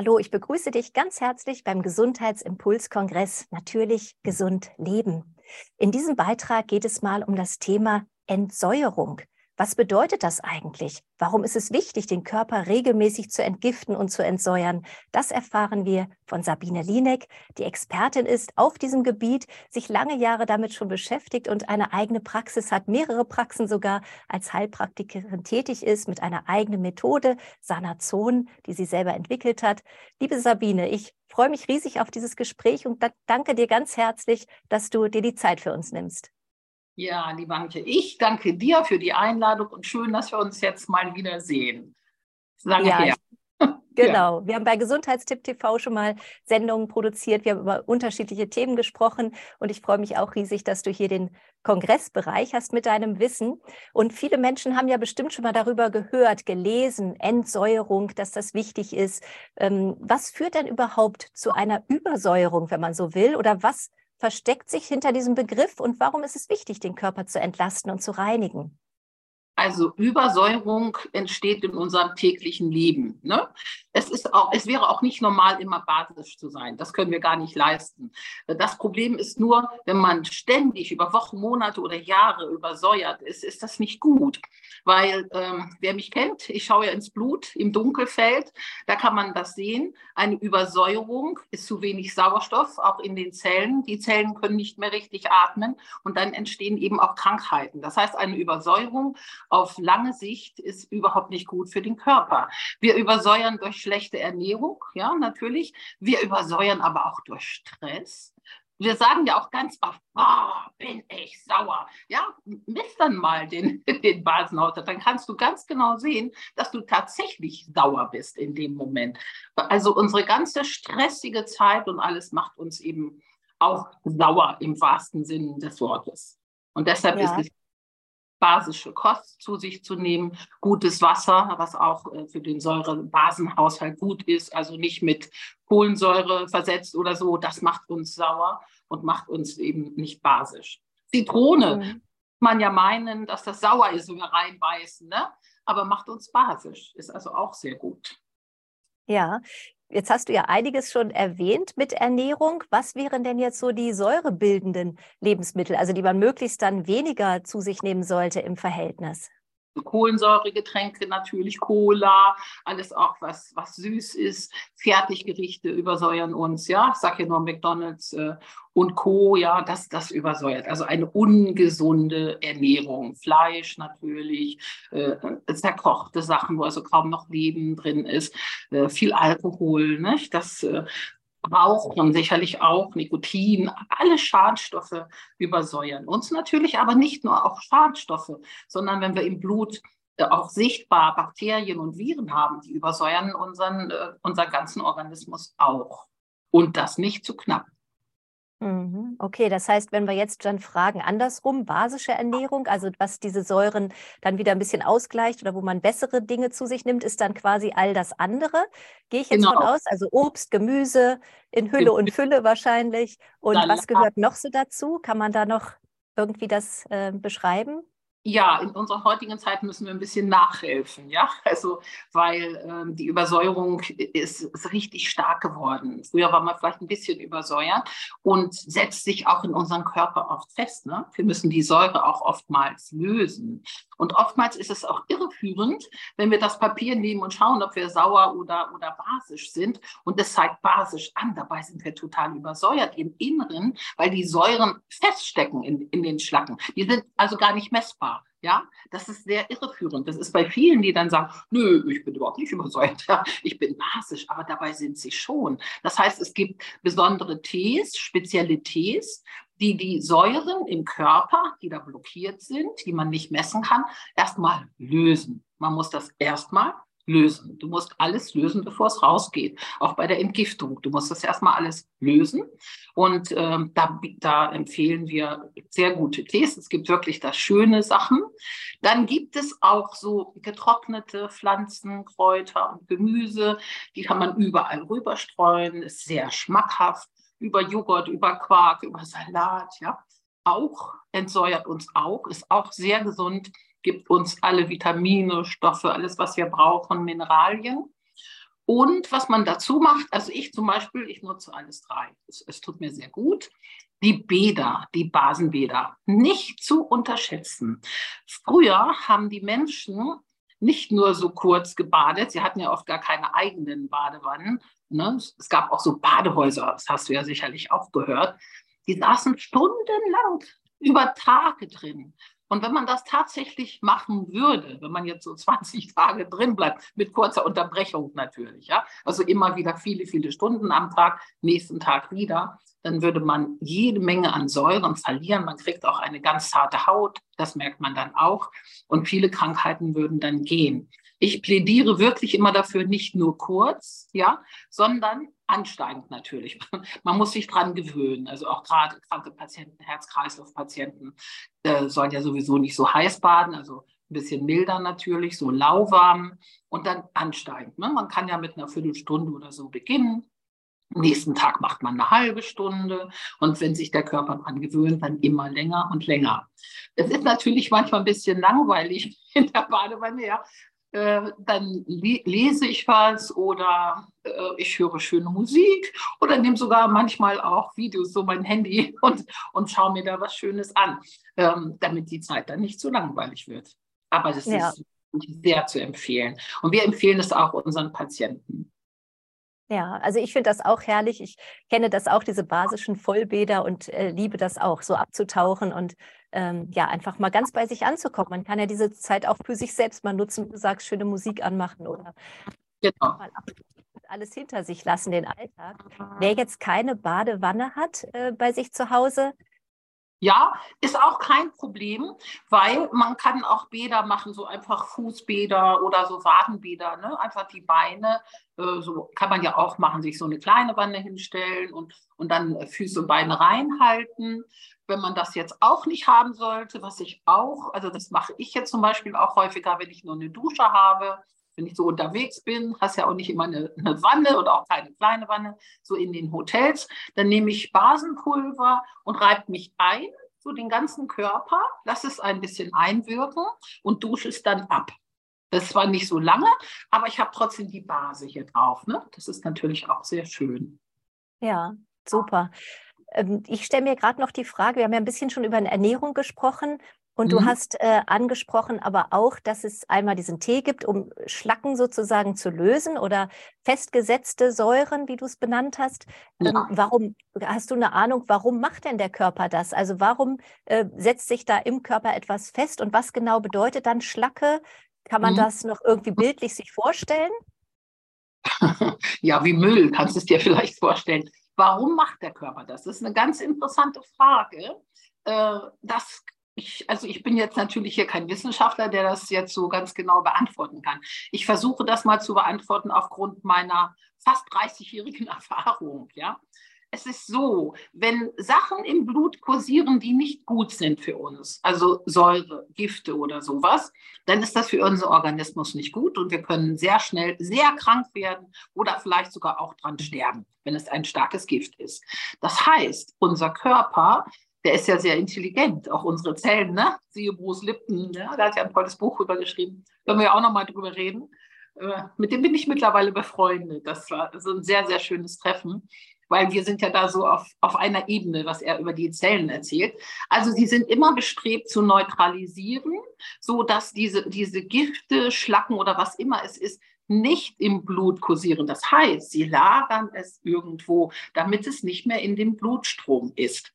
Hallo, ich begrüße dich ganz herzlich beim Gesundheitsimpulskongress Natürlich gesund leben. In diesem Beitrag geht es mal um das Thema Entsäuerung. Was bedeutet das eigentlich? Warum ist es wichtig, den Körper regelmäßig zu entgiften und zu entsäuern? Das erfahren wir von Sabine Lieneck, die Expertin ist auf diesem Gebiet, sich lange Jahre damit schon beschäftigt und eine eigene Praxis hat, mehrere Praxen sogar als Heilpraktikerin tätig ist, mit einer eigenen Methode, Sanazon, die sie selber entwickelt hat. Liebe Sabine, ich freue mich riesig auf dieses Gespräch und danke dir ganz herzlich, dass du dir die Zeit für uns nimmst. Ja, liebe Antje, ich danke dir für die Einladung und schön, dass wir uns jetzt mal wieder sehen. Lange ja, her. Genau. Ja. Wir haben bei Gesundheitstipp TV schon mal Sendungen produziert. Wir haben über unterschiedliche Themen gesprochen und ich freue mich auch riesig, dass du hier den Kongressbereich hast mit deinem Wissen. Und viele Menschen haben ja bestimmt schon mal darüber gehört, gelesen, Entsäuerung, dass das wichtig ist. Ähm, was führt denn überhaupt zu einer Übersäuerung, wenn man so will? Oder was versteckt sich hinter diesem Begriff und warum ist es wichtig, den Körper zu entlasten und zu reinigen? Also Übersäuerung entsteht in unserem täglichen Leben. Ne? Es, ist auch, es wäre auch nicht normal, immer basisch zu sein. Das können wir gar nicht leisten. Das Problem ist nur, wenn man ständig über Wochen, Monate oder Jahre übersäuert ist, ist das nicht gut. Weil ähm, wer mich kennt, ich schaue ja ins Blut im Dunkelfeld, da kann man das sehen. Eine Übersäuerung ist zu wenig Sauerstoff, auch in den Zellen. Die Zellen können nicht mehr richtig atmen und dann entstehen eben auch Krankheiten. Das heißt, eine Übersäuerung auf lange Sicht ist überhaupt nicht gut für den Körper. Wir übersäuern durch schlechte Ernährung, ja, natürlich. Wir übersäuern aber auch durch Stress. Wir sagen ja auch ganz oft, oh, bin ich sauer. Ja, misst dann mal den, den Basenhaushalt. Dann kannst du ganz genau sehen, dass du tatsächlich sauer bist in dem Moment. Also unsere ganze stressige Zeit und alles macht uns eben auch sauer im wahrsten Sinne des Wortes. Und deshalb ja. ist es basische Kost zu sich zu nehmen, gutes Wasser, was auch äh, für den Säurebasenhaushalt gut ist, also nicht mit Kohlensäure versetzt oder so, das macht uns sauer und macht uns eben nicht basisch. Zitrone, mhm. man ja meinen, dass das sauer ist, wenn wir reinbeißen, ne? aber macht uns basisch, ist also auch sehr gut. Ja, Jetzt hast du ja einiges schon erwähnt mit Ernährung. Was wären denn jetzt so die säurebildenden Lebensmittel, also die man möglichst dann weniger zu sich nehmen sollte im Verhältnis? Kohlensäuregetränke, natürlich Cola, alles auch, was, was süß ist. Fertiggerichte übersäuern uns, ja. Ich sage ja nur McDonalds äh, und Co., ja, das, das übersäuert. Also eine ungesunde Ernährung. Fleisch natürlich, äh, zerkochte Sachen, wo also kaum noch Leben drin ist, äh, viel Alkohol, nicht? Das äh, Rauchen sicherlich auch, Nikotin, alle Schadstoffe übersäuern uns natürlich, aber nicht nur auch Schadstoffe, sondern wenn wir im Blut äh, auch sichtbar Bakterien und Viren haben, die übersäuern unseren, äh, unseren ganzen Organismus auch. Und das nicht zu knapp. Mhm. Okay, das heißt, wenn wir jetzt dann fragen, andersrum, basische Ernährung, also was diese Säuren dann wieder ein bisschen ausgleicht oder wo man bessere Dinge zu sich nimmt, ist dann quasi all das andere. Gehe ich jetzt genau. von aus? Also Obst, Gemüse in Hülle und Fülle wahrscheinlich. Und was gehört noch so dazu? Kann man da noch irgendwie das äh, beschreiben? Ja, in unserer heutigen Zeit müssen wir ein bisschen nachhelfen, ja, also weil ähm, die Übersäuerung ist, ist, richtig stark geworden. Früher war man vielleicht ein bisschen übersäuert und setzt sich auch in unserem Körper oft fest. Ne? Wir müssen die Säure auch oftmals lösen. Und oftmals ist es auch irreführend, wenn wir das Papier nehmen und schauen, ob wir sauer oder, oder basisch sind. Und es zeigt basisch an. Dabei sind wir total übersäuert im Inneren, weil die Säuren feststecken in, in den Schlacken. Die sind also gar nicht messbar. Ja, das ist sehr irreführend. Das ist bei vielen, die dann sagen, nö, ich bin überhaupt nicht übersäuert, ja, ich bin basisch, aber dabei sind sie schon. Das heißt, es gibt besondere Tees, spezielle Tees, die die Säuren im Körper, die da blockiert sind, die man nicht messen kann, erstmal lösen. Man muss das erstmal lösen. Du musst alles lösen, bevor es rausgeht. Auch bei der Entgiftung. Du musst das erstmal alles lösen. Und ähm, da, da empfehlen wir sehr gute Tees. Es gibt wirklich da schöne Sachen. Dann gibt es auch so getrocknete Pflanzen, Kräuter und Gemüse. Die kann man überall rüberstreuen. Ist sehr schmackhaft. Über Joghurt, über Quark, über Salat. Ja. Auch entsäuert uns auch. Ist auch sehr gesund gibt uns alle Vitamine, Stoffe, alles, was wir brauchen, Mineralien. Und was man dazu macht, also ich zum Beispiel, ich nutze alles drei. Es, es tut mir sehr gut. Die Bäder, die Basenbäder, nicht zu unterschätzen. Früher haben die Menschen nicht nur so kurz gebadet, sie hatten ja oft gar keine eigenen Badewannen. Ne? Es gab auch so Badehäuser, das hast du ja sicherlich auch gehört. Die saßen stundenlang über Tage drin. Und wenn man das tatsächlich machen würde, wenn man jetzt so 20 Tage drin bleibt, mit kurzer Unterbrechung natürlich, ja, also immer wieder viele, viele Stunden am Tag, nächsten Tag wieder, dann würde man jede Menge an Säuren verlieren. Man kriegt auch eine ganz zarte Haut, das merkt man dann auch. Und viele Krankheiten würden dann gehen. Ich plädiere wirklich immer dafür, nicht nur kurz, ja, sondern ansteigend natürlich. Man muss sich dran gewöhnen. Also auch gerade kranke Patienten, Herz-Kreislauf-Patienten äh, sollen ja sowieso nicht so heiß baden, also ein bisschen milder natürlich, so lauwarm und dann ansteigend. Ne? Man kann ja mit einer Viertelstunde oder so beginnen. Am nächsten Tag macht man eine halbe Stunde und wenn sich der Körper daran gewöhnt, dann immer länger und länger. Es ist natürlich manchmal ein bisschen langweilig in der Badewanne, ja, äh, dann lese ich was oder äh, ich höre schöne Musik oder nehme sogar manchmal auch Videos, so mein Handy und, und schaue mir da was Schönes an, ähm, damit die Zeit dann nicht zu langweilig wird. Aber das ja. ist sehr zu empfehlen. Und wir empfehlen es auch unseren Patienten. Ja, also ich finde das auch herrlich. Ich kenne das auch, diese basischen Vollbäder und äh, liebe das auch, so abzutauchen und ähm, ja, einfach mal ganz bei sich anzukommen. Man kann ja diese Zeit auch für sich selbst mal nutzen, du sagst, schöne Musik anmachen oder genau. alles hinter sich lassen, den Alltag. Wer jetzt keine Badewanne hat äh, bei sich zu Hause, ja, ist auch kein Problem, weil man kann auch Bäder machen, so einfach Fußbäder oder so Wadenbäder, ne? einfach die Beine, äh, so kann man ja auch machen, sich so eine kleine Wanne hinstellen und, und dann Füße und Beine reinhalten. Wenn man das jetzt auch nicht haben sollte, was ich auch, also das mache ich jetzt zum Beispiel auch häufiger, wenn ich nur eine Dusche habe, wenn ich so unterwegs bin, hast ja auch nicht immer eine, eine, Wanne oder auch keine kleine Wanne, so in den Hotels, dann nehme ich Basenpulver und reibe mich ein, so den ganzen Körper, lasse es ein bisschen einwirken und dusche es dann ab. Das war nicht so lange, aber ich habe trotzdem die Base hier drauf. Ne? Das ist natürlich auch sehr schön. Ja, super. Ähm, ich stelle mir gerade noch die Frage, wir haben ja ein bisschen schon über Ernährung gesprochen. Und mhm. du hast äh, angesprochen aber auch, dass es einmal diesen Tee gibt, um Schlacken sozusagen zu lösen oder festgesetzte Säuren, wie du es benannt hast. Ähm, ja. warum hast du eine Ahnung, warum macht denn der Körper das? Also warum äh, setzt sich da im Körper etwas fest und was genau bedeutet dann Schlacke? Kann man mhm. das noch irgendwie bildlich sich vorstellen? ja, wie Müll kannst du es dir vielleicht vorstellen. Warum macht der Körper das? Das ist eine ganz interessante Frage. Äh, das ich, also ich bin jetzt natürlich hier kein Wissenschaftler, der das jetzt so ganz genau beantworten kann. Ich versuche das mal zu beantworten aufgrund meiner fast 30-jährigen Erfahrung. Ja? Es ist so, wenn Sachen im Blut kursieren, die nicht gut sind für uns, also Säure, Gifte oder sowas, dann ist das für unseren Organismus nicht gut und wir können sehr schnell sehr krank werden oder vielleicht sogar auch dran sterben, wenn es ein starkes Gift ist. Das heißt, unser Körper der ist ja sehr intelligent, auch unsere Zellen, ne? Siehe Bruce Lipton, ja? der hat ja ein tolles Buch drüber geschrieben. Können wir ja auch nochmal drüber reden. Äh, mit dem bin ich mittlerweile befreundet. Das war so ein sehr, sehr schönes Treffen, weil wir sind ja da so auf, auf einer Ebene, was er über die Zellen erzählt. Also sie sind immer bestrebt zu neutralisieren, so dass diese, diese Gifte, Schlacken oder was immer es ist, nicht im Blut kursieren. Das heißt, sie lagern es irgendwo, damit es nicht mehr in dem Blutstrom ist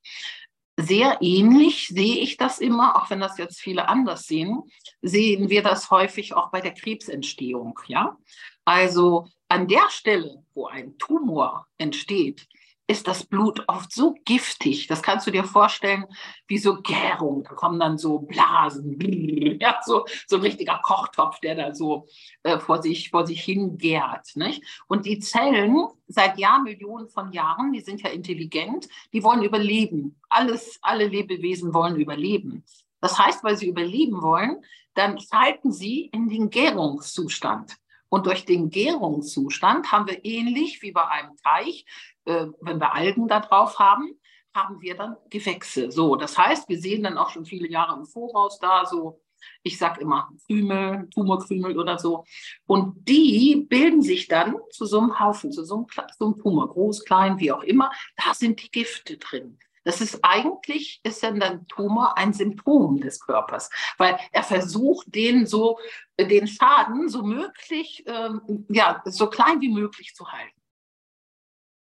sehr ähnlich sehe ich das immer, auch wenn das jetzt viele anders sehen, sehen wir das häufig auch bei der Krebsentstehung. Ja? Also an der Stelle, wo ein Tumor entsteht, ist das Blut oft so giftig. Das kannst du dir vorstellen, wie so Gärung. Da kommen dann so Blasen, ja, so, so ein richtiger Kochtopf, der da so äh, vor, sich, vor sich hin gärt. Nicht? Und die Zellen, seit Jahrmillionen von Jahren, die sind ja intelligent, die wollen überleben. Alles, alle Lebewesen wollen überleben. Das heißt, weil sie überleben wollen, dann schalten sie in den Gärungszustand. Und durch den Gärungszustand haben wir ähnlich wie bei einem Teich äh, wenn wir Algen da drauf haben, haben wir dann Gewächse. So, das heißt, wir sehen dann auch schon viele Jahre im Voraus da so Ich sage immer Krümel, Tumorkrümel oder so. Und die bilden sich dann zu so einem Haufen, zu so einem, so einem Tumor, groß, klein, wie auch immer. Da sind die Gifte drin. Das ist eigentlich, ist ja ein Tumor ein Symptom des Körpers, weil er versucht, den so, den Schaden so möglich, ähm, ja, so klein wie möglich zu halten.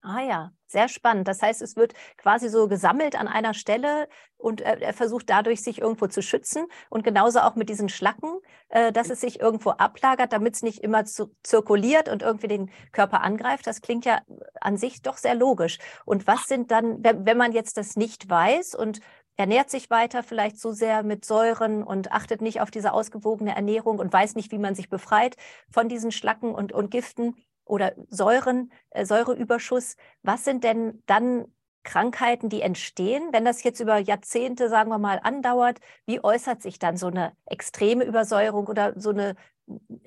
Ah ja, sehr spannend. Das heißt, es wird quasi so gesammelt an einer Stelle und er, er versucht dadurch, sich irgendwo zu schützen. Und genauso auch mit diesen Schlacken, äh, dass es sich irgendwo ablagert, damit es nicht immer zu, zirkuliert und irgendwie den Körper angreift. Das klingt ja an sich doch sehr logisch. Und was sind dann, wenn, wenn man jetzt das nicht weiß und ernährt sich weiter vielleicht so sehr mit Säuren und achtet nicht auf diese ausgewogene Ernährung und weiß nicht, wie man sich befreit von diesen Schlacken und, und Giften, oder Säuren, äh, Säureüberschuss. Was sind denn dann Krankheiten, die entstehen, wenn das jetzt über Jahrzehnte, sagen wir mal, andauert? Wie äußert sich dann so eine extreme Übersäuerung oder so eine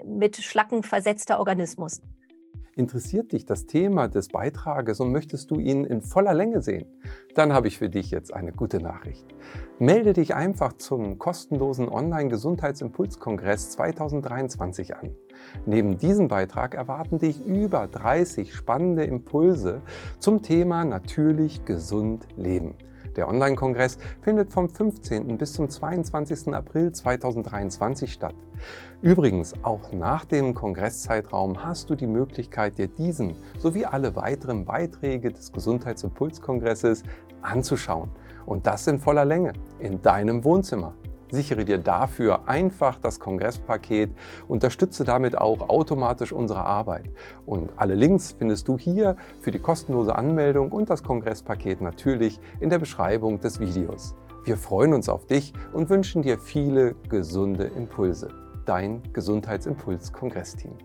mit Schlacken versetzter Organismus? Interessiert dich das Thema des Beitrages und möchtest du ihn in voller Länge sehen? Dann habe ich für dich jetzt eine gute Nachricht. Melde dich einfach zum kostenlosen Online-Gesundheitsimpulskongress 2023 an. Neben diesem Beitrag erwarten dich über 30 spannende Impulse zum Thema natürlich gesund leben. Der Online-Kongress findet vom 15. bis zum 22. April 2023 statt. Übrigens, auch nach dem Kongresszeitraum hast du die Möglichkeit, dir diesen sowie alle weiteren Beiträge des Gesundheitsimpulskongresses anzuschauen. Und das in voller Länge, in deinem Wohnzimmer. Sichere dir dafür einfach das Kongresspaket, unterstütze damit auch automatisch unsere Arbeit. Und alle Links findest du hier für die kostenlose Anmeldung und das Kongresspaket natürlich in der Beschreibung des Videos. Wir freuen uns auf dich und wünschen dir viele gesunde Impulse. Dein Gesundheitsimpuls-Kongressteam.